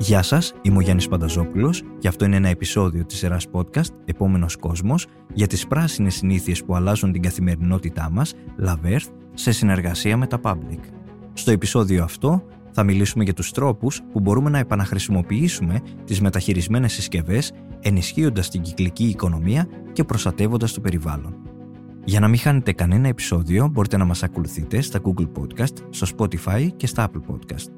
Γεια σας, είμαι ο Γιάννης Πανταζόπουλος και αυτό είναι ένα επεισόδιο της σειράς podcast «Επόμενος κόσμος» για τις πράσινες συνήθειες που αλλάζουν την καθημερινότητά μας, Love Earth, σε συνεργασία με τα Public. Στο επεισόδιο αυτό θα μιλήσουμε για τους τρόπους που μπορούμε να επαναχρησιμοποιήσουμε τις μεταχειρισμένες συσκευές ενισχύοντας την κυκλική οικονομία και προστατεύοντας το περιβάλλον. Για να μην χάνετε κανένα επεισόδιο μπορείτε να μας ακολουθείτε στα Google Podcast, στο Spotify και στα Apple Podcast.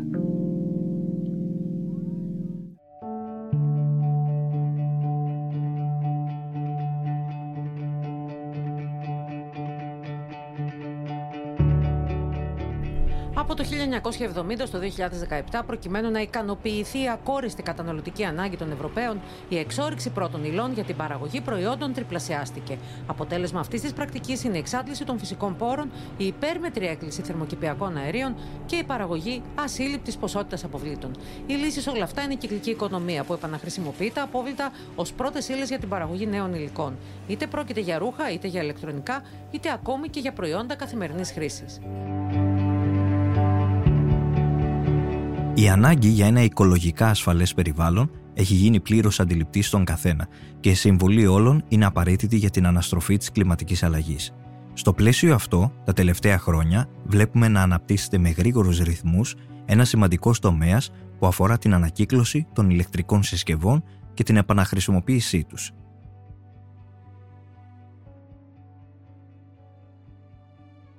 Από το 1970 στο 2017, προκειμένου να ικανοποιηθεί η ακόριστη καταναλωτική ανάγκη των Ευρωπαίων, η εξόριξη πρώτων υλών για την παραγωγή προϊόντων τριπλασιάστηκε. Αποτέλεσμα αυτής της πρακτικής είναι η εξάντληση των φυσικών πόρων, η υπέρμετρη έκκληση θερμοκηπιακών αερίων και η παραγωγή ασύλληπτης ποσότητας αποβλήτων. Η λύση σε όλα αυτά είναι η κυκλική οικονομία που επαναχρησιμοποιεί τα απόβλητα ως πρώτες ύλες για την παραγωγή νέων υλικών. Είτε πρόκειται για ρούχα, είτε για ηλεκτρονικά, είτε ακόμη και για προϊόντα καθημερινής χρήσης. Η ανάγκη για ένα οικολογικά ασφαλές περιβάλλον έχει γίνει πλήρως αντιληπτή στον καθένα και η συμβολή όλων είναι απαραίτητη για την αναστροφή της κλιματικής αλλαγής. Στο πλαίσιο αυτό, τα τελευταία χρόνια βλέπουμε να αναπτύσσεται με γρήγορους ρυθμούς ένα σημαντικό τομέας που αφορά την ανακύκλωση των ηλεκτρικών συσκευών και την επαναχρησιμοποίησή τους.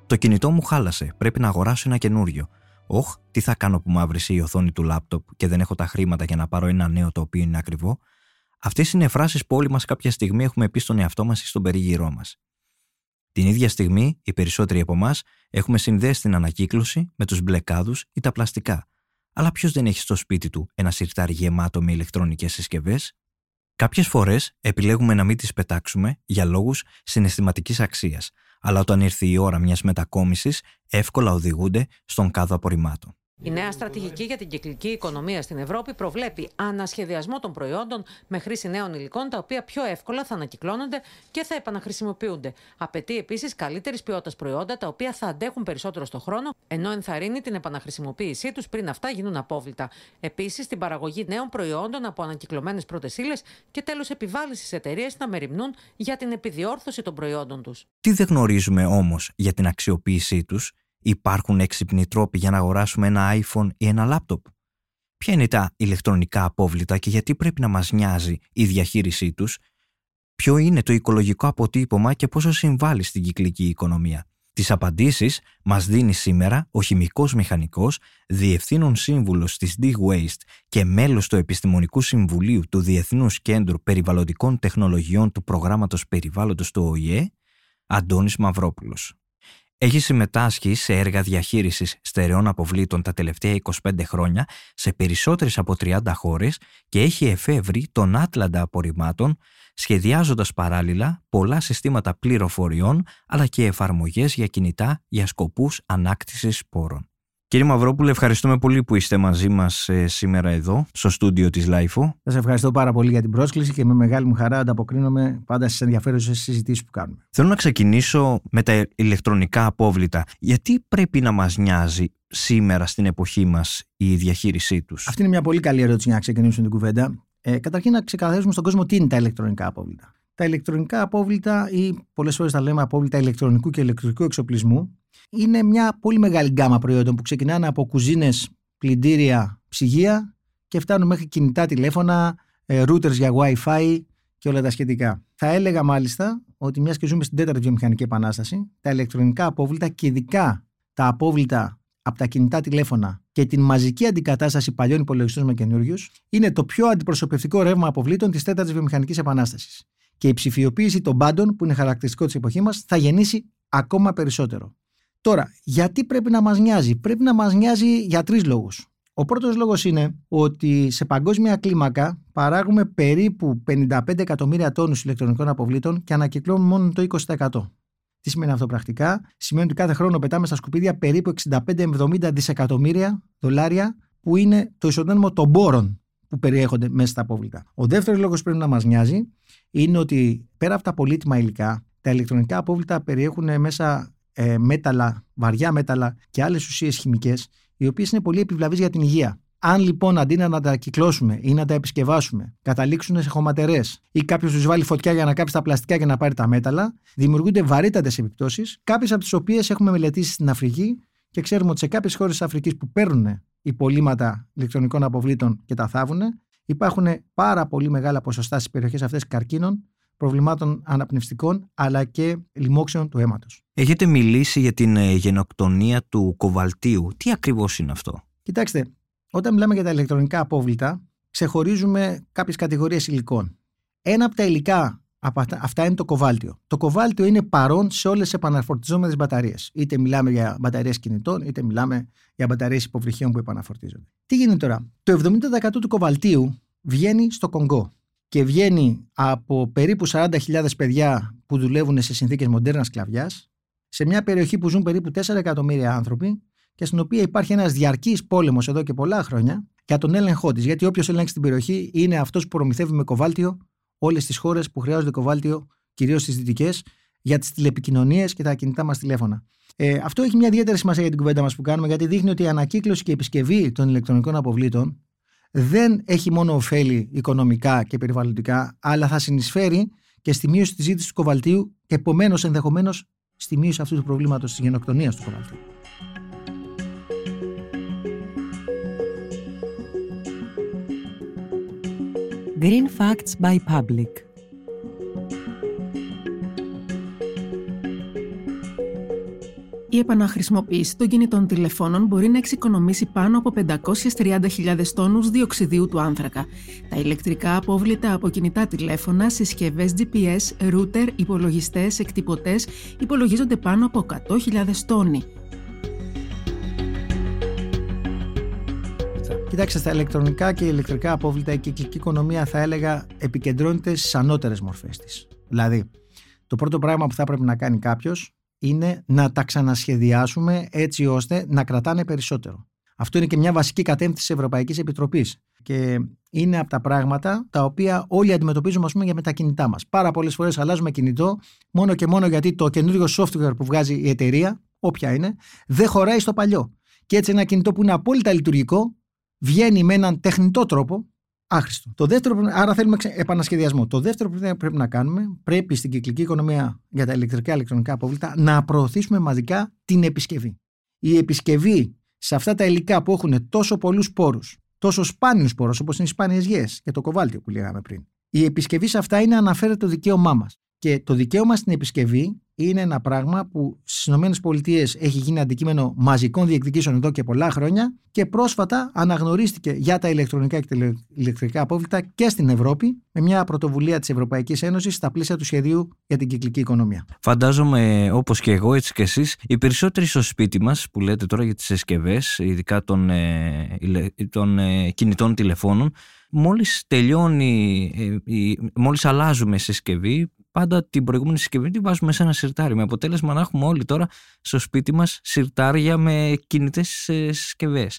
Το κινητό μου χάλασε, πρέπει να αγοράσω ένα καινούριο. Όχ, τι θα κάνω που μαύρισε η οθόνη του λάπτοπ και δεν έχω τα χρήματα για να πάρω ένα νέο το οποίο είναι ακριβό; Αυτές είναι φράσεις που όλοι μας κάποια στιγμή έχουμε πει στον εαυτό μας ή στον περίγυρό μας. Την ίδια στιγμή, οι περισσότεροι από εμάς έχουμε συνδέσει την ανακύκλωση με τους μπλεκάδου ή τα πλαστικά. Αλλά ποιος δεν έχει στο σπίτι του ένα σιρτάρι γεμάτο με ηλεκτρονικές συσκευές; Κάποιες φορές επιλέγουμε να μην τις πετάξουμε για λόγους συναισθηματικής αξίας, αλλά όταν ήρθε η ώρα μιας μετακόμισης, εύκολα οδηγούνται στον κάδο απορριμμάτων. Η νέα στρατηγική για την κυκλική οικονομία στην Ευρώπη προβλέπει ανασχεδιασμό των προϊόντων με χρήση νέων υλικών, τα οποία πιο εύκολα θα ανακυκλώνονται και θα επαναχρησιμοποιούνται. Απαιτεί επίσης καλύτερης ποιότητας προϊόντα, τα οποία θα αντέχουν περισσότερο στο χρόνο, ενώ ενθαρρύνει την επαναχρησιμοποίησή τους πριν αυτά γίνουν απόβλητα. Επίσης, την παραγωγή νέων προϊόντων από ανακυκλωμένες πρώτε ύλε και τέλος επιβάλλει στι εταιρείες να μεριμνούν για την επιδιόρθωση των προϊόντων τους. Τι δεν γνωρίζουμε όμως για την αξιοποίησή τους; Υπάρχουν έξυπνοι τρόποι για να αγοράσουμε ένα iPhone ή ένα λάπτοπ; Ποια είναι τα ηλεκτρονικά απόβλητα και γιατί πρέπει να μας νοιάζει η διαχείρισή τους; Ποιο είναι το οικολογικό αποτύπωμα και πόσο συμβάλλει στην κυκλική οικονομία; Τις απαντήσεις μας δίνει σήμερα ο χημικός μηχανικός, διευθύνων σύμβουλος της D Waste και μέλος του Επιστημονικού Συμβουλίου του Διεθνούς Κέντρου Περιβαλλοντικών Τεχνολογιών του Προγράμματος Περιβάλλοντος του ΟΗΕ, Αντώνης Μαυρόπουλος. Έχει συμμετάσχει σε έργα διαχείρισης στερεών αποβλήτων τα τελευταία 25 χρόνια σε περισσότερες από 30 χώρες και έχει εφεύρει τον άτλαντα απορριμμάτων σχεδιάζοντας παράλληλα πολλά συστήματα πληροφοριών αλλά και εφαρμογές για κινητά για σκοπούς ανάκτησης σπόρων. Κύριε Μαυρόπουλε, ευχαριστούμε πολύ που είστε μαζί μας ε, σήμερα εδώ, στο στούντιο της LIFO. Σας ευχαριστώ πάρα πολύ για την πρόσκληση και με μεγάλη μου χαρά ανταποκρίνομαι πάντα στις ενδιαφέρουσες συζητήσεις που κάνουμε. Θέλω να ξεκινήσω με τα ηλεκτρονικά απόβλητα. Γιατί πρέπει να μας νοιάζει σήμερα στην εποχή μας η διαχείρισή τους; Αυτή είναι μια πολύ καλή ερώτηση για να ξεκινήσουμε την κουβέντα. Ε, καταρχήν, να ξεκαθαρίσουμε στον κόσμο τι είναι τα ηλεκτρονικά απόβλητα. Τα ηλεκτρονικά απόβλητα ή πολλές φορές τα λέμε απόβλητα ηλεκτρονικού και ηλεκτρικού εξοπλισμού είναι μια πολύ μεγάλη γκάμα προϊόντων που ξεκινάνε από κουζίνες, πλυντήρια, ψυγεία και φτάνουν μέχρι κινητά τηλέφωνα, ε, routers για Wi-Fi και όλα τα σχετικά. Θα έλεγα μάλιστα ότι μιας και ζούμε στην τέταρτη βιομηχανική επανάσταση, τα ηλεκτρονικά απόβλητα και ειδικά τα απόβλητα από τα κινητά τηλέφωνα και την μαζική αντικατάσταση παλιών υπολογιστών με καινούριους είναι το πιο αντιπροσωπευτικό ρεύμα αποβλήτων της τέταρτης βιομηχανικής επανάστασης. Και η ψηφιοποίηση των πάντων, που είναι χαρακτηριστικό της εποχής μας, θα γεννήσει ακόμα περισσότερο. Τώρα, γιατί πρέπει να μας νοιάζει; Πρέπει να μας νοιάζει για τρεις λόγους. Ο πρώτος λόγος είναι ότι σε παγκόσμια κλίμακα παράγουμε περίπου 55 εκατομμύρια τόνους ηλεκτρονικών αποβλήτων και ανακυκλώνουμε μόνο το 20%. Τι σημαίνει αυτό πρακτικά; Σημαίνει ότι κάθε χρόνο πετάμε στα σκουπίδια περίπου 65-70 δισεκατομμύρια δολάρια που είναι το ισοδύναμο των πόρων που περιέχονται μέσα στα απόβλητα. Ο δεύτερος λόγος που πρέπει να μας νοιάζει είναι ότι πέρα από τα πολύτιμα υλικά, τα ηλεκτρονικά απόβλητα περιέχουν μέσα ε, μέταλλα, βαριά μέταλλα και άλλες ουσίες χημικές, οι οποίες είναι πολύ επιβλαβείς για την υγεία. Αν λοιπόν αντί να τα κυκλώσουμε ή να τα επισκευάσουμε, καταλήξουν σε χωματερές ή κάποιος τους βάλει φωτιά για να κάψει τα πλαστικά και να πάρει τα μέταλλα, δημιουργούνται βαρύτατες επιπτώσεις, κάποιες από τις οποίες έχουμε μελετήσει στην Αφρική και ξέρουμε ότι σε κάποιες χώρες της Αφρικής που παίρνουν υπολείμματα ηλεκτρονικών αποβλήτων και τα θάβουν, υπάρχουν πάρα πολύ μεγάλα ποσοστά στις περιοχές αυτές καρκίνων, προβλημάτων αναπνευστικών αλλά και λοιμόξεων του αίματος. Έχετε μιλήσει για την ε, γενοκτονία του κοβαλτίου. Τι ακριβώς είναι αυτό; Κοιτάξτε, όταν μιλάμε για τα ηλεκτρονικά απόβλητα, ξεχωρίζουμε κάποιες κατηγορίες υλικών. Ένα από τα υλικά αυτά είναι το κοβάλτιο. Το κοβάλτιο είναι παρόν σε όλες τις επαναφορτιζόμενες μπαταρίες. Είτε μιλάμε για μπαταρίες κινητών, είτε μιλάμε για μπαταρίες υποβρυχίων που επαναφορτίζονται. Τι γίνεται τώρα; Το 70% του κοβαλτίου βγαίνει στο Κονγκό και βγαίνει από περίπου 40.000 παιδιά που δουλεύουν σε συνθήκες μοντέρνας σκλαβιάς, σε μια περιοχή που ζουν περίπου 4 εκατομμύρια άνθρωποι και στην οποία υπάρχει ένας διαρκής πόλεμος εδώ και πολλά χρόνια για τον έλεγχό της. Γιατί όποιος ελέγξει την περιοχή είναι αυτός που προμηθεύει με κοβάλτιο όλες τις χώρες που χρειάζονται κοβάλτιο, κυρίως τι δυτικές, για τις τηλεπικοινωνίες και τα κινητά μας τηλέφωνα. Ε, αυτό έχει μια ιδιαίτερη σημασία για την κουβέντα μας που κάνουμε, γιατί δείχνει ότι η ανακύκλωση και η επισκευή των ηλεκτρονικών αποβλήτων δεν έχει μόνο ωφέλη οικονομικά και περιβαλλοντικά, αλλά θα συνεισφέρει και στη μείωση της ζήτησης του κοβαλτίου και επομένως ενδεχομένως στη μείωση αυτού του προβλήματος της γενοκτονίας του κοβαλτίου. Green Facts by Public Η επαναχρησιμοποίηση των κινητών τηλεφώνων μπορεί να εξοικονομήσει πάνω από 530.000 τόνους διοξιδίου του άνθρακα. Τα ηλεκτρικά απόβλητα από κινητά τηλέφωνα, συσκευές GPS, router, υπολογιστές, εκτυπωτές υπολογίζονται πάνω από 100.000 τόνοι. Κοιτάξτε, στα ηλεκτρονικά και ηλεκτρικά απόβλητα η κυκλική οικονομία θα έλεγα επικεντρώνεται στις ανώτερες μορφές της. Δηλαδή, το πρώτο πράγμα που θα πρέπει να κάνει κάποιος είναι να τα ξανασχεδιάσουμε έτσι ώστε να κρατάνε περισσότερο. Αυτό είναι και μια βασική κατεύθυνση της Ευρωπαϊκής Επιτροπής. Και είναι από τα πράγματα τα οποία όλοι αντιμετωπίζουμε ας πούμε, για με τα κινητά μας. Πάρα πολλές φορές αλλάζουμε κινητό μόνο και μόνο γιατί το καινούριο software που βγάζει η εταιρεία, όποια είναι, δεν χωράει στο παλιό. Και έτσι ένα κινητό που είναι απόλυτα λειτουργικό βγαίνει με έναν τεχνητό τρόπο άχρηστο. Το δεύτερο, άρα θέλουμε επανασχεδιασμό. Το δεύτερο που πρέπει να κάνουμε, πρέπει στην κυκλική οικονομία για τα ηλεκτρικά ηλεκτρονικά απόβλητα να προωθήσουμε μαζικά την επισκευή. Η επισκευή σε αυτά τα υλικά που έχουν τόσο πολλούς πόρου, τόσο σπάνιους πόρου όπως είναι οι σπάνιες γέε και το κοβάλτιο που λέγαμε πριν. Η επισκευή σε αυτά είναι αναφέρεται το δικαίωμά μας. Και το δικαίωμα στην επισκευή είναι ένα πράγμα που στις ΗΠΑ έχει γίνει αντικείμενο μαζικών διεκδικήσεων εδώ και πολλά χρόνια και πρόσφατα αναγνωρίστηκε για τα ηλεκτρονικά και ηλεκτρικά απόβλητα και στην Ευρώπη με μια πρωτοβουλία της Ευρωπαϊκής Ένωσης στα πλαίσια του σχεδίου για την κυκλική οικονομία. Φαντάζομαι, όπως και εγώ, έτσι και εσείς, οι περισσότεροι στο σπίτι μας που λέτε τώρα για τις συσκευές, ειδικά των, ε, των ε, κινητών τηλεφώνων, μόλις τελειώνει, ε, μόλις αλλάζουμε συσκευή, πάντα την προηγούμενη συσκευή τη βάζουμε σε ένα σιρτάρι. Με αποτέλεσμα να έχουμε όλοι τώρα στο σπίτι μας σιρτάρια με κινητές ε, συσκευές.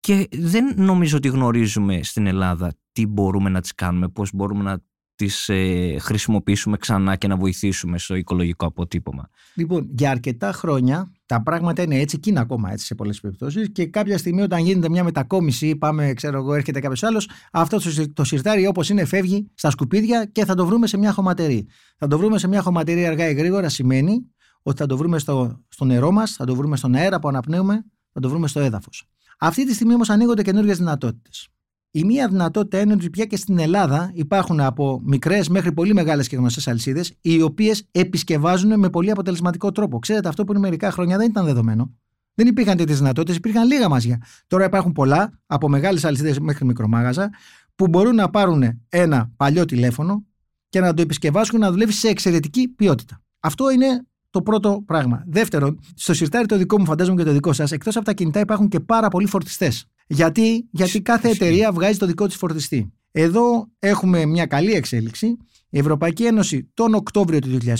Και δεν νομίζω ότι γνωρίζουμε στην Ελλάδα τι μπορούμε να τις κάνουμε, πώς μπορούμε να τις ε, χρησιμοποιήσουμε ξανά και να βοηθήσουμε στο οικολογικό αποτύπωμα. Λοιπόν, για αρκετά χρόνια τα πράγματα είναι έτσι και είναι ακόμα έτσι σε πολλές περιπτώσεις. Και κάποια στιγμή, όταν γίνεται μια μετακόμιση, πάμε, ξέρω εγώ, έρχεται κάποιος άλλος, αυτό το σιρτάρι όπως είναι φεύγει στα σκουπίδια και θα το βρούμε σε μια χωματερή. Θα το βρούμε σε μια χωματερή αργά ή γρήγορα σημαίνει ότι θα το βρούμε στο, στο νερό μας, θα το βρούμε στον αέρα που αναπνέουμε, θα το βρούμε στο έδαφος. Αυτή τη στιγμή όμως ανοίγονται καινούργιες δυνατότητες. Η μία δυνατότητα είναι ότι πια και στην Ελλάδα υπάρχουν από μικρές μέχρι πολύ μεγάλες και γνωστές αλυσίδες, οι οποίες επισκευάζουν με πολύ αποτελεσματικό τρόπο. Ξέρετε, αυτό που είναι μερικά χρόνια δεν ήταν δεδομένο. Δεν υπήρχαν τέτοιες δυνατότητες, υπήρχαν λίγα μάζια. Τώρα υπάρχουν πολλά, από μεγάλες αλυσίδες μέχρι μικρομάγαζα, που μπορούν να πάρουν ένα παλιό τηλέφωνο και να το επισκευάσουν να δουλεύει σε εξαιρετική ποιότητα. Αυτό είναι το πρώτο πράγμα. Δεύτερον, στο σιρτάρι το δικό μου, φαντάζομαι και το δικό σας, εκτός από τα κινητά υπάρχουν και πάρα πολλοί φορτιστές. Γιατί, γιατί κάθε εταιρεία βγάζει το δικό της φορτιστή. Εδώ έχουμε μια καλή εξέλιξη. Η Ευρωπαϊκή Ένωση τον Οκτώβριο του 2022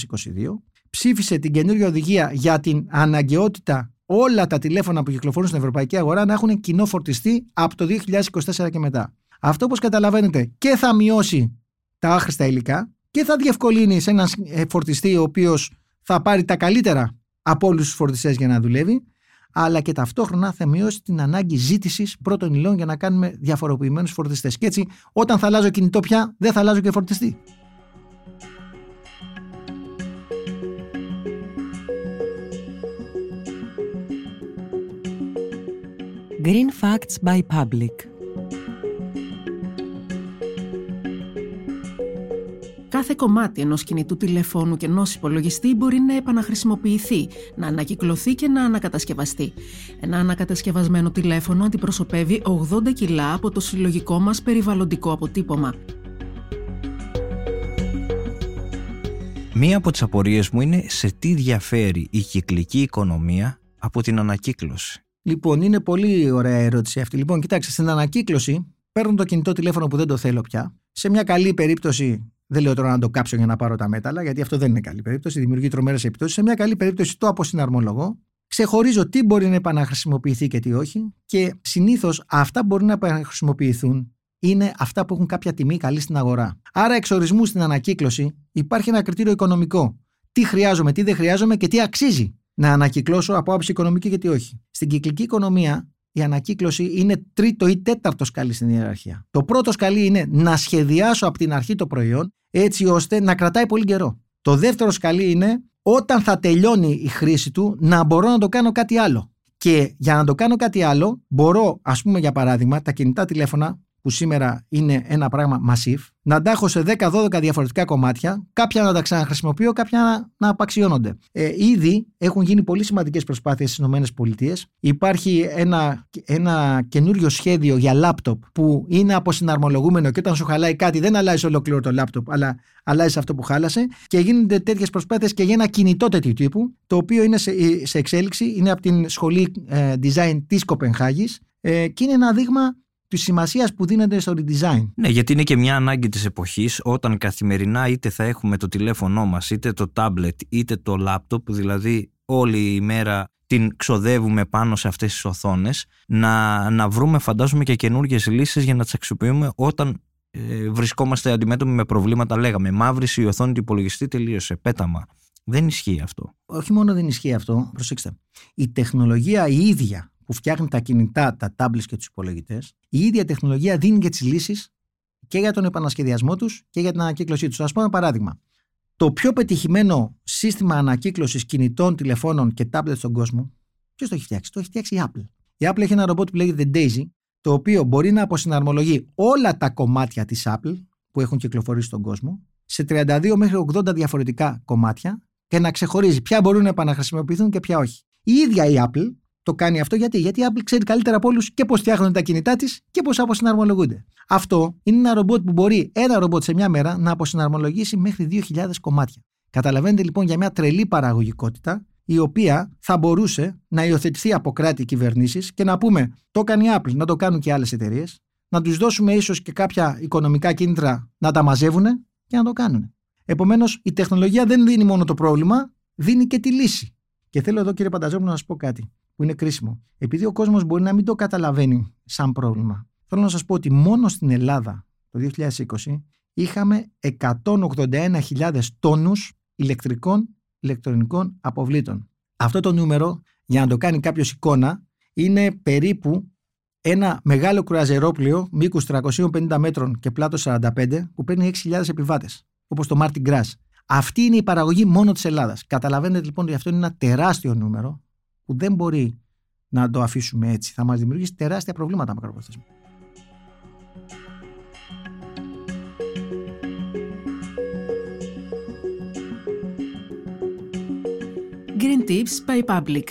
ψήφισε την καινούργια οδηγία για την αναγκαιότητα όλα τα τηλέφωνα που κυκλοφορούν στην ευρωπαϊκή αγορά να έχουν κοινό φορτιστή από το 2024 και μετά. Αυτό όπως καταλαβαίνετε και θα μειώσει τα άχρηστα υλικά και θα διευκολύνει σε έναν φορτιστή ο οποίος θα πάρει τα καλύτερα από όλους τους φορτιστές για να δουλεύει, αλλά και ταυτόχρονα θα μειώσει την ανάγκη ζήτησης πρώτων υλών για να κάνουμε διαφοροποιημένους φορτιστές. Και έτσι, όταν θα αλλάζω κινητό πια, δεν θα αλλάζω και φορτιστή. Green Facts by Public Κάθε κομμάτι ενός κινητού τηλεφώνου και ενός υπολογιστή μπορεί να επαναχρησιμοποιηθεί, να ανακυκλωθεί και να ανακατασκευαστεί. Ένα ανακατασκευασμένο τηλέφωνο αντιπροσωπεύει 80 κιλά από το συλλογικό μας περιβαλλοντικό αποτύπωμα. Μία από τις απορίες μου είναι σε τι διαφέρει η κυκλική οικονομία από την ανακύκλωση. Λοιπόν, είναι πολύ ωραία ερώτηση αυτή. Λοιπόν, κοιτάξτε, στην ανακύκλωση παίρνω το κινητό τηλέφωνο που δεν το θέλω πια. Σε μια καλή περίπτωση, δεν λέω τώρα να το κάψω για να πάρω τα μέταλλα, γιατί αυτό δεν είναι καλή περίπτωση, δημιουργεί τρομερές επιπτώσεις. Σε μια καλή περίπτωση το αποσυναρμολογώ, ξεχωρίζω τι μπορεί να επαναχρησιμοποιηθεί και τι όχι, και συνήθως αυτά μπορεί να επαναχρησιμοποιηθούν είναι αυτά που έχουν κάποια τιμή καλή στην αγορά. Άρα, εξορισμού στην ανακύκλωση υπάρχει ένα κριτήριο οικονομικό. Τι χρειάζομαι, τι δεν χρειάζομαι και τι αξίζει να ανακυκλώσω από άποψη οικονομική και τι όχι. Στην κυκλική οικονομία η ανακύκλωση είναι τρίτο ή τέταρτο σκαλί στην ιεραρχία. Το πρώτο σκαλί είναι να σχεδιάσω από την αρχή το προϊόν έτσι ώστε να κρατάει πολύ καιρό. Το δεύτερο σκαλί είναι όταν θα τελειώνει η χρήση του να μπορώ να το κάνω κάτι άλλο. Και για να το κάνω κάτι άλλο, μπορώ, ας πούμε για παράδειγμα, τα κινητά τηλέφωνα που σήμερα είναι ένα πράγμα massive, να τα έχω σε 10-12 διαφορετικά κομμάτια, κάποια να τα ξαναχρησιμοποιώ, κάποια να, να απαξιώνονται. Ε, ήδη έχουν γίνει πολύ σημαντικές προσπάθειες στις ΗΠΑ. Υπάρχει ένα, ένα καινούριο σχέδιο για λάπτοπ που είναι αποσυναρμολογούμενο και όταν σου χαλάει κάτι δεν αλλάζει ολόκληρο το λάπτοπ, αλλά αλλάζει αυτό που χάλασε. Και γίνονται τέτοιες προσπάθειες και για ένα κινητό τέτοιου τύπου, το οποίο είναι σε, σε εξέλιξη, είναι από την σχολή ε, design της Κοπενχάγης ε, και είναι ένα δείγμα της σημασίας που δίνεται στο redesign. Ναι, γιατί είναι και μια ανάγκη της εποχής όταν καθημερινά είτε θα έχουμε το τηλέφωνό μας, είτε το tablet, είτε το laptop, δηλαδή όλη η μέρα την ξοδεύουμε πάνω σε αυτές τις οθόνες να, να βρούμε φαντάζομαι και καινούργιες λύσεις για να τις αξιοποιούμε όταν ε, βρισκόμαστε αντιμέτωποι με προβλήματα. Λέγαμε μαύρηση η οθόνη του υπολογιστή τελείωσε πέταμα. Δεν ισχύει αυτό. Όχι μόνο δεν ισχύει αυτό προσέξτε. Η τεχνολογία η ίδια που φτιάχνει τα κινητά, τα tablets και τους υπολογιστέ, η ίδια τεχνολογία δίνει και τις λύσεις και για τον επανασχεδιασμό τους και για την ανακύκλωσή τους. Α πούμε ένα παράδειγμα. Το πιο πετυχημένο σύστημα ανακύκλωσης κινητών, τηλεφώνων και tablets στον κόσμο, ποιος το έχει φτιάξει, το έχει φτιάξει η Apple. Η Apple έχει ένα ρομπότ που λέγεται Daisy, το οποίο μπορεί να αποσυναρμολογεί όλα τα κομμάτια της Apple που έχουν κυκλοφορήσει στον κόσμο σε 32 μέχρι 80 διαφορετικά κομμάτια και να ξεχωρίζει ποια μπορούν να επαναχρησιμοποιηθούν και ποια όχι. Η ίδια η Apple το κάνει αυτό γιατί, γιατί η Apple ξέρει καλύτερα από όλους και πώς φτιάχνουν τα κινητά της και πώς αποσυναρμολογούνται. Αυτό είναι ένα ρομπότ που μπορεί ένα ρομπότ σε μια μέρα να αποσυναρμολογήσει μέχρι 2.000 κομμάτια. Καταλαβαίνετε λοιπόν για μια τρελή παραγωγικότητα η οποία θα μπορούσε να υιοθετηθεί από κράτη κυβερνήσεις και να πούμε το κάνει η Apple, να το κάνουν και άλλες εταιρείες, να τους δώσουμε ίσως και κάποια οικονομικά κίνητρα να τα μαζεύουν και να το κάνουν. Επομένως, η τεχνολογία δεν δίνει μόνο το πρόβλημα, δίνει και τη λύση. Και θέλω εδώ, κύριε Πανταζόπουλο, να σας πω κάτι που είναι κρίσιμο. Επειδή ο κόσμος μπορεί να μην το καταλαβαίνει σαν πρόβλημα, θέλω να σας πω ότι μόνο στην Ελλάδα το 2020 είχαμε 181.000 τόνους ηλεκτρικών ηλεκτρονικών αποβλήτων. Αυτό το νούμερο, για να το κάνει κάποιος εικόνα, είναι περίπου ένα μεγάλο κρουαζερόπλιο μήκους 350 μέτρων και πλάτος 45 που παίρνει 6.000 επιβάτες, όπως το Martin Grass. Αυτή είναι η παραγωγή μόνο της Ελλάδας. Καταλαβαίνετε λοιπόν ότι αυτό είναι ένα τεράστιο νούμερο που δεν μπορεί να το αφήσουμε έτσι. Θα μας δημιουργήσει τεράστια προβλήματα μακροπρόθεσμα. Green Tips by Public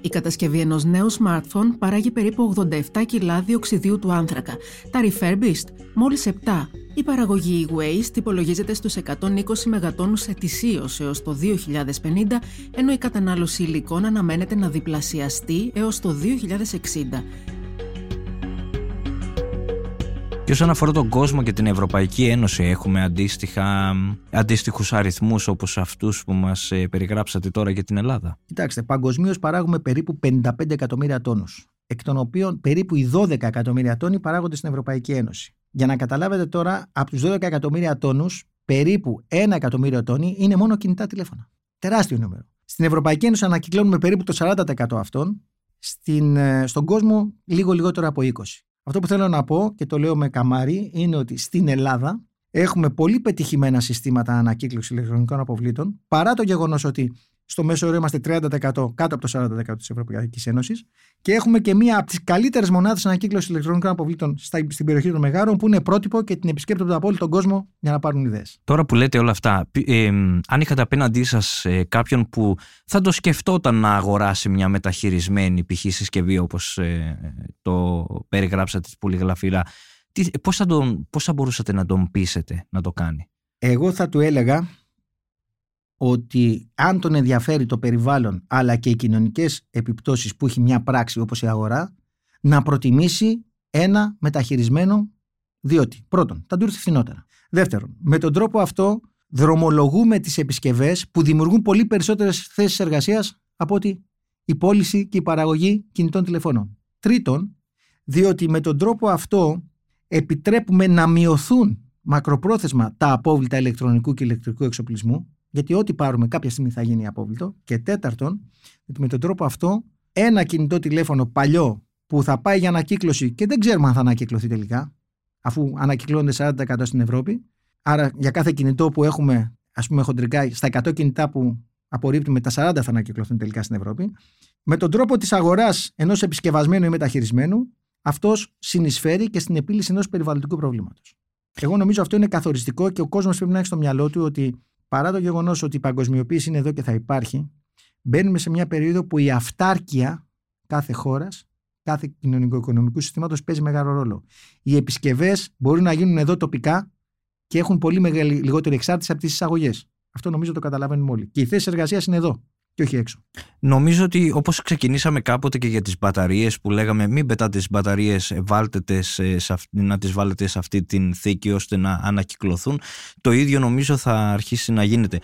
Η κατασκευή ενός νέου smartphone παράγει περίπου 87 κιλά διοξιδίου του άνθρακα. Τα refurbished μόλις 7 η παραγωγή e-waste υπολογίζεται στους 120 μεγατόνους ετησίως έως το 2050, ενώ η κατανάλωση υλικών αναμένεται να διπλασιαστεί έως το 2060. Και όσον αφορά τον κόσμο και την Ευρωπαϊκή Ένωση έχουμε αντίστοιχα, αντίστοιχους αριθμούς όπως αυτούς που μας ε, περιγράψατε τώρα για την Ελλάδα. Κοιτάξτε, παγκοσμίως παράγουμε περίπου 55 εκατομμύρια τόνους, εκ των οποίων περίπου οι 12 εκατομμύρια τόνοι παράγονται στην Ευρωπαϊκή Ένωση. Για να καταλάβετε τώρα, από τους 12 εκατομμύρια τόνους, περίπου 1 εκατομμύριο τόνοι είναι μόνο κινητά τηλέφωνα. Τεράστιο νούμερο. Στην Ευρωπαϊκή Ένωση ανακυκλώνουμε περίπου το 40% αυτών. Στην, ε, στον κόσμο λίγο λιγότερο από 20. Αυτό που θέλω να πω και το λέω με καμάρι είναι ότι στην Ελλάδα έχουμε πολύ πετυχημένα συστήματα ανακύκλωσης ηλεκτρονικών αποβλήτων παρά το γεγονός ότι στο μέσο όρο είμαστε 30% κάτω από το 40% της Ευρωπαϊκής Ένωσης και έχουμε και μία από τις καλύτερες μονάδες ανακύκλωσης ηλεκτρονικών αποβλήτων στην περιοχή των Μεγάρων που είναι πρότυπο και την επισκέπτονται από όλο τον κόσμο για να πάρουν ιδέες. Τώρα που λέτε όλα αυτά, ε, αν είχατε απέναντί σας ε, κάποιον που θα το σκεφτόταν να αγοράσει μια μεταχειρισμένη π.χ. συσκευή όπως ε, το περιγράψατε πολύ γλαφυρά, πώς θα, πώς θα μπορούσατε να τον πείσετε να το κάνει; Εγώ θα του έλεγα ότι αν τον ενδιαφέρει το περιβάλλον αλλά και οι κοινωνικές επιπτώσεις που έχει μια πράξη όπως η αγορά να προτιμήσει ένα μεταχειρισμένο διότι πρώτον θα του έρθει φθηνότερα. Δεύτερον, με τον τρόπο αυτό δρομολογούμε τις επισκευές που δημιουργούν πολύ περισσότερες θέσεις εργασίας από ότι η πώληση και η παραγωγή κινητών τηλεφώνων. Τρίτον, διότι με τον τρόπο αυτό επιτρέπουμε να μειωθούν μακροπρόθεσμα τα απόβλητα ηλεκτρονικού και ηλεκτρικού εξοπλισμού γιατί ό,τι πάρουμε κάποια στιγμή θα γίνει απόβλητο. Και τέταρτον, ότι με τον τρόπο αυτό ένα κινητό τηλέφωνο παλιό που θα πάει για ανακύκλωση και δεν ξέρουμε αν θα ανακυκλωθεί τελικά, αφού ανακυκλώνεται 40% στην Ευρώπη. Άρα για κάθε κινητό που έχουμε, ας πούμε, χοντρικά, στα 100 κινητά που απορρίπτουμε, τα 40 θα ανακυκλωθούν τελικά στην Ευρώπη. Με τον τρόπο της αγοράς ενός επισκευασμένου ή μεταχειρισμένου, αυτός συνεισφέρει και στην επίλυση ενός περιβαλλοντικού προβλήματος. Εγώ νομίζω αυτό είναι καθοριστικό και ο κόσμος πρέπει να έχει στο μυαλό του ότι παρά το γεγονός ότι η παγκοσμιοποίηση είναι εδώ και θα υπάρχει, μπαίνουμε σε μια περίοδο που η αυτάρκεια κάθε χώρας, κάθε κοινωνικο-οικονομικού συστήματος παίζει μεγάλο ρόλο. Οι επισκευές μπορούν να γίνουν εδώ τοπικά και έχουν πολύ μεγάλη, λιγότερη εξάρτηση από τις εισαγωγές. Αυτό νομίζω το καταλαβαίνουμε όλοι. Και η θέση εργασίας είναι εδώ και όχι έξω. Νομίζω ότι όπως ξεκινήσαμε κάποτε και για τις μπαταρίες που λέγαμε μην πετάτε τις μπαταρίες, βάλτε να τις βάλετε σε αυτή την θήκη ώστε να ανακυκλωθούν. Το ίδιο νομίζω θα αρχίσει να γίνεται.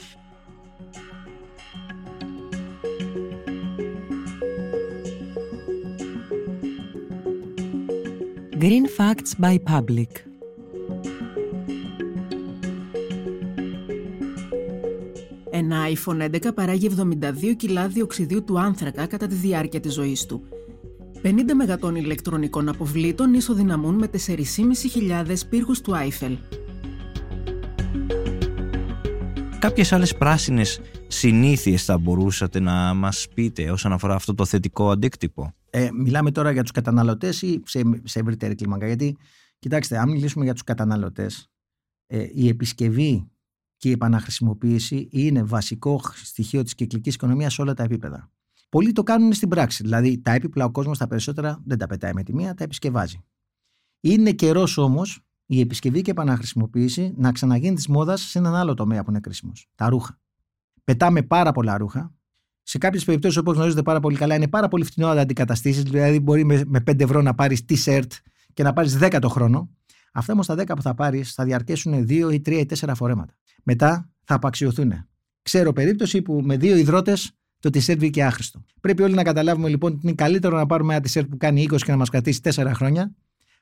Green Facts by Public Ένα iPhone 11 παράγει 72 κιλά διοξιδίου του άνθρακα κατά τη διάρκεια της ζωής του. 50 μεγατόν ηλεκτρονικών αποβλήτων ισοδυναμούν με 4.500 πύργους του Άιφελ. Κάποιες άλλες πράσινες συνήθειες θα μπορούσατε να μας πείτε όσον αφορά αυτό το θετικό αντίκτυπο; Ε, μιλάμε τώρα για τους καταναλωτές ή σε, σε ευρύτερη κλίμακα; Γιατί, κοιτάξτε, αν μιλήσουμε για τους καταναλωτές, ε, η επισκευή και η επαναχρησιμοποίηση είναι βασικό στοιχείο της κυκλικής οικονομίας σε όλα τα επίπεδα. Πολλοί το κάνουν στην πράξη. Δηλαδή, τα έπιπλα ο κόσμος τα περισσότερα δεν τα πετάει με τη μία, τα επισκευάζει. Είναι καιρός όμως η επισκευή και η επαναχρησιμοποίηση να ξαναγίνει της μόδας σε έναν άλλο τομέα που είναι κρίσιμος. Τα ρούχα. Πετάμε πάρα πολλά ρούχα. Σε κάποιες περιπτώσεις, όπως γνωρίζετε πάρα πολύ καλά, είναι πάρα πολύ φθηνό να αντικαταστήσεις. Δηλαδή, μπορεί με, με 5 ευρώ να πάρεις t-shirt και να πάρεις 10 το χρόνο. Αυτά όμως τα 10 που θα πάρεις θα διαρκέσουν 2 ή 3 ή 4 φορέματα μετά θα απαξιωθούν. Ξέρω περίπτωση που με δύο υδρότες το t-shirt βγήκε άχρηστο. Πρέπει όλοι να καταλάβουμε λοιπόν ότι είναι καλύτερο να πάρουμε ένα t-shirt που κάνει 20 και να μας κρατήσει 4 χρόνια,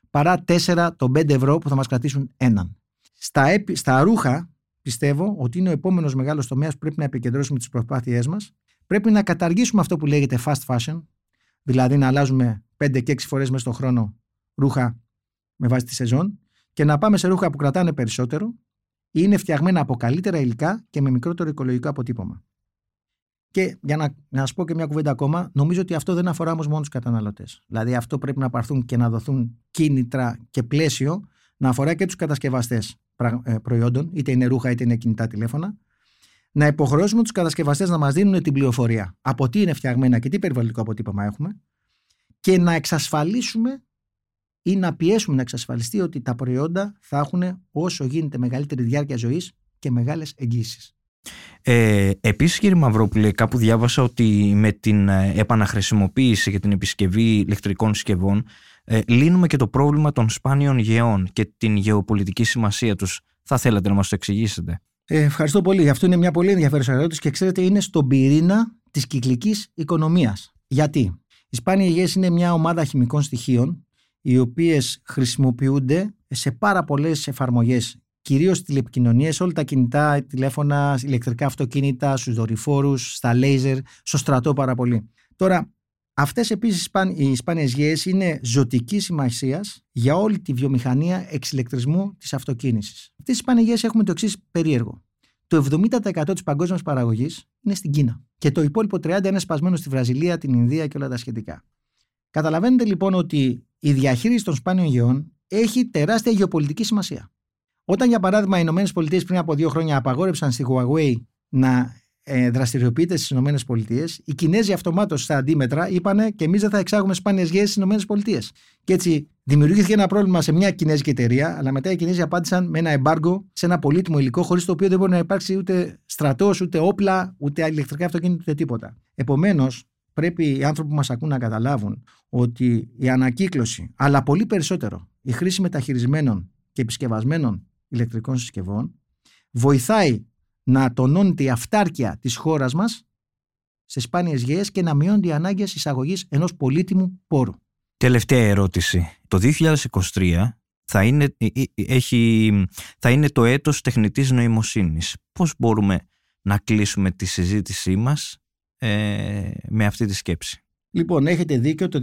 παρά 4 των 5 ευρώ που θα μας κρατήσουν έναν. Στα, στα ρούχα, πιστεύω ότι είναι ο επόμενος μεγάλος τομέας που πρέπει να επικεντρώσουμε τις προσπάθειές μας. Πρέπει να καταργήσουμε αυτό που λέγεται fast fashion, δηλαδή να αλλάζουμε 5 και 6 φορές μέσα στον χρόνο ρούχα με βάση τη σεζόν και να πάμε σε ρούχα που κρατάνε περισσότερο είναι φτιαγμένα από καλύτερα υλικά και με μικρότερο οικολογικό αποτύπωμα. Και για να, να σας πω και μια κουβέντα ακόμα, νομίζω ότι αυτό δεν αφορά όμως μόνο τους καταναλωτές. Δηλαδή, αυτό πρέπει να πάρθουν και να δοθούν κίνητρα και πλαίσιο να αφορά και τους κατασκευαστές ε, προϊόντων, είτε είναι ρούχα είτε είναι κινητά τηλέφωνα, να υποχρεώσουμε τους κατασκευαστές να μας δίνουν την πληροφορία από τι είναι φτιαγμένα και τι περιβαλλοντικό αποτύπωμα έχουμε και να εξασφαλίσουμε ή να πιέσουμε να εξασφαλιστεί ότι τα προϊόντα θα έχουν όσο γίνεται μεγαλύτερη διάρκεια ζωής και μεγάλες εγγύσεις. Ε, επίσης κύριε Μαυρόπουλε κάπου διάβασα ότι με την ε, επαναχρησιμοποίηση και την επισκευή ηλεκτρικών συσκευών ε, λύνουμε και το πρόβλημα των σπάνιων γεών και την γεωπολιτική σημασία τους. Θα θέλατε να μας το εξηγήσετε; Ε, ευχαριστώ πολύ. Αυτό είναι μια πολύ ενδιαφέρουσα ερώτηση και ξέρετε είναι στον πυρήνα της κυκλικής οικονομίας. Γιατί; Οι σπάνιοι γεές είναι μια ομάδα χημικών στοιχείων οι οποίες χρησιμοποιούνται σε πάρα πολλές εφαρμογές κυρίως τηλεπικοινωνίες, όλα τα κινητά, τηλέφωνα, ηλεκτρικά αυτοκίνητα, στους δορυφόρους, στα λέιζερ, στο στρατό πάρα πολύ. Τώρα, αυτές επίσης οι σπάνιες γέες είναι ζωτική σημασίας για όλη τη βιομηχανία εξηλεκτρισμού της αυτοκίνησης. Αυτές οι σπάνιες γέες έχουμε το εξής περίεργο. Το 70% της παγκόσμιας παραγωγής είναι στην Κίνα. Και το υπόλοιπο 30% είναι σπασμένο στη Βραζιλία, την Ινδία και όλα τα σχετικά. Καταλαβαίνετε λοιπόν ότι η διαχείριση των σπάνιων γεών έχει τεράστια γεωπολιτική σημασία. Όταν, για παράδειγμα, οι ΗΠΑ πριν από δύο χρόνια απαγόρεψαν στη Huawei να ε, δραστηριοποιείται στις ΗΠΑ, οι Κινέζοι αυτομάτως στα αντίμετρα είπαν και εμείς δεν θα εξάγουμε σπάνιες γέες στις ΗΠΑ. Και έτσι δημιουργήθηκε ένα πρόβλημα σε μια κινέζικη εταιρεία, αλλά μετά οι Κινέζοι απάντησαν με ένα εμπάργκο σε ένα πολύτιμο υλικό, χωρίς το οποίο δεν μπορεί να υπάρξει ούτε στρατός, ούτε όπλα, ούτε ηλεκτρικά αυτοκίνητα, ούτε τίποτα. Επομένως, πρέπει οι άνθρωποι που μας ακούν να καταλάβουν ότι η ανακύκλωση, αλλά πολύ περισσότερο η χρήση μεταχειρισμένων και επισκευασμένων ηλεκτρικών συσκευών, βοηθάει να τονώνεται η αυτάρκεια της χώρας μας σε σπάνιες γέες και να μειώνται οι ανάγκες εισαγωγής ενός πολύτιμου πόρου. Τελευταία ερώτηση. Το 2023 θα είναι, ε, ε, έχει, θα είναι το έτος τεχνητής νοημοσύνης. Πώς μπορούμε να κλείσουμε τη συζήτησή μας ε, με αυτή τη σκέψη; Λοιπόν, έχετε δίκιο, το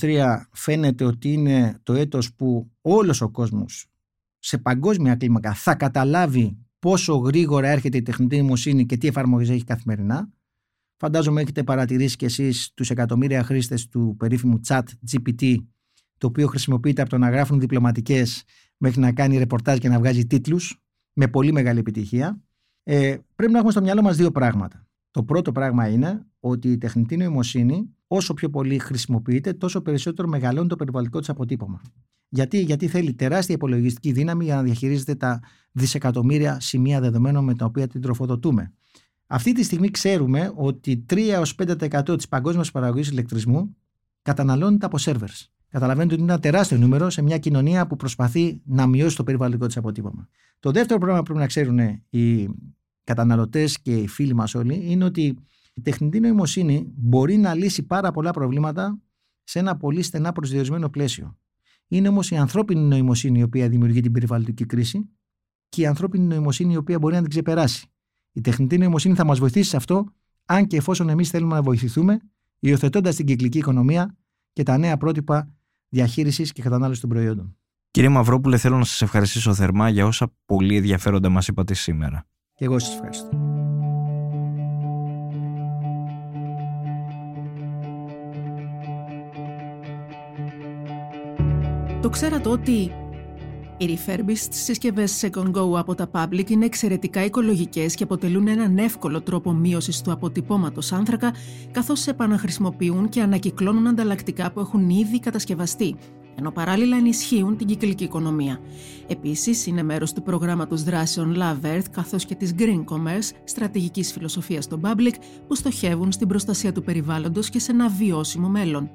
2023 φαίνεται ότι είναι το έτος που όλος ο κόσμος σε παγκόσμια κλίμακα θα καταλάβει πόσο γρήγορα έρχεται η τεχνητή νοημοσύνη και τι εφαρμογές έχει καθημερινά. Φαντάζομαι έχετε παρατηρήσει κι εσείς τους εκατομμύρια χρήστες του περίφημου chat GPT το οποίο χρησιμοποιείται από το να γράφουν διπλωματικές μέχρι να κάνει ρεπορτάζ και να βγάζει τίτλους με πολύ μεγάλη επιτυχία. Ε, πρέπει να έχουμε στο μυαλό μας δύο πράγματα. Το πρώτο πράγμα είναι ότι η τεχνητή νοημοσύνη όσο πιο πολύ χρησιμοποιείται τόσο περισσότερο μεγαλώνει το περιβαλλοντικό της αποτύπωμα. Γιατί, γιατί θέλει τεράστια υπολογιστική δύναμη για να διαχειρίζεται τα δισεκατομμύρια σημεία δεδομένων με τα οποία την τροφοδοτούμε. Αυτή τη στιγμή ξέρουμε ότι 3-5% της παγκόσμιας παραγωγής ηλεκτρισμού καταναλώνεται από σερβερς. Καταλαβαίνετε ότι είναι ένα τεράστιο νούμερο σε μια κοινωνία που προσπαθεί να μειώσει το περιβαλλοντικό της αποτύπωμα. Το δεύτερο πράγμα που πρέπει να ξέρουν οι καταναλωτές και οι φίλοι μας όλοι είναι ότι η τεχνητή νοημοσύνη μπορεί να λύσει πάρα πολλά προβλήματα σε ένα πολύ στενά προσδιορισμένο πλαίσιο. Είναι όμως η ανθρώπινη νοημοσύνη η οποία δημιουργεί την περιβαλλοντική κρίση και η ανθρώπινη νοημοσύνη η οποία μπορεί να την ξεπεράσει. Η τεχνητή νοημοσύνη θα μας βοηθήσει σε αυτό, αν και εφόσον εμείς θέλουμε να βοηθηθούμε, υιοθετώντας την κυκλική οικονομία και τα νέα πρότυπα διαχείρισης και κατανάλωσης των προϊόντων. Κύριε Μαυρόπουλε, θέλω να σας ευχαριστήσω θερμά για όσα πολύ ενδιαφέροντα μας είπατε σήμερα. Και εγώ σας ευχαριστώ. Το ξέρατε ότι οι refurbished συσκευές Second Go από τα Public είναι εξαιρετικά οικολογικές και αποτελούν έναν εύκολο τρόπο μείωσης του αποτυπώματος άνθρακα, καθώς επαναχρησιμοποιούν και ανακυκλώνουν ανταλλακτικά που έχουν ήδη κατασκευαστεί, ενώ παράλληλα ενισχύουν την κυκλική οικονομία. Επίσης, είναι μέρος του προγράμματος δράσεων Love Earth καθώς και της Green Commerce, στρατηγικής φιλοσοφίας στο Public, που στοχεύουν στην προστασία του περιβάλλοντος και σε ένα βιώσιμο μέλλον.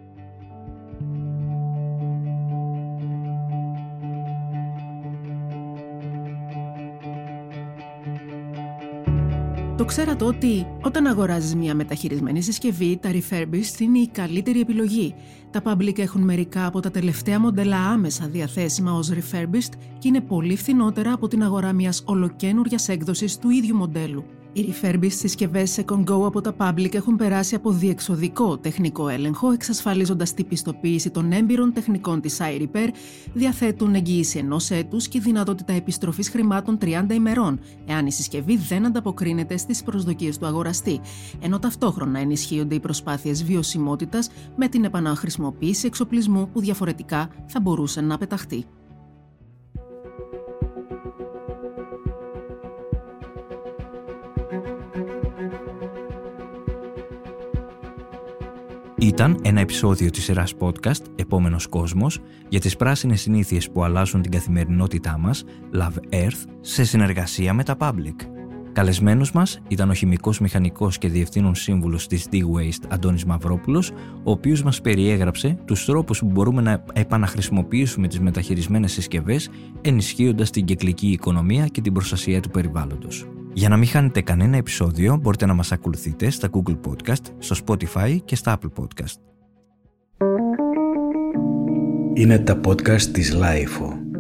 Το ξέρατε ότι όταν αγοράζεις μια μεταχειρισμένη συσκευή, τα refurbished είναι η καλύτερη επιλογή. Τα public έχουν μερικά από τα τελευταία μοντέλα άμεσα διαθέσιμα ως refurbished και είναι πολύ φθηνότερα από την αγορά μιας ολοκένουργιας έκδοσης του ίδιου μοντέλου. Οι refurbished συσκευές Second Go από τα Public έχουν περάσει από διεξοδικό τεχνικό έλεγχο, εξασφαλίζοντας την πιστοποίηση των έμπειρων τεχνικών της iRepair, διαθέτουν εγγύηση ενός έτους και δυνατότητα επιστροφής χρημάτων 30 ημερών, εάν η συσκευή δεν ανταποκρίνεται στις προσδοκίες του αγοραστή, ενώ ταυτόχρονα ενισχύονται οι προσπάθειες βιωσιμότητας με την επαναχρησιμοποίηση εξοπλισμού που διαφορετικά θα μπορούσε να πεταχτεί. Ήταν ένα επεισόδιο της σειράς podcast «Επόμενος κόσμος» για τις πράσινες συνήθειες που αλλάζουν την καθημερινότητά μας, Love Earth, σε συνεργασία με τα Public. Καλεσμένος μας ήταν ο χημικός μηχανικός και διευθύνων σύμβουλος της D-Waste Αντώνης Μαυρόπουλος, ο οποίος μας περιέγραψε τους τρόπους που μπορούμε να επαναχρησιμοποιήσουμε τις μεταχειρισμένες συσκευές, ενισχύοντας την κυκλική οικονομία και την προστασία του περιβάλλοντος. Για να μην χάνετε κανένα επεισόδιο μπορείτε να μας ακολουθείτε στα Google Podcast, στο Spotify και στα Apple Podcast. Είναι τα podcast της Lifeo.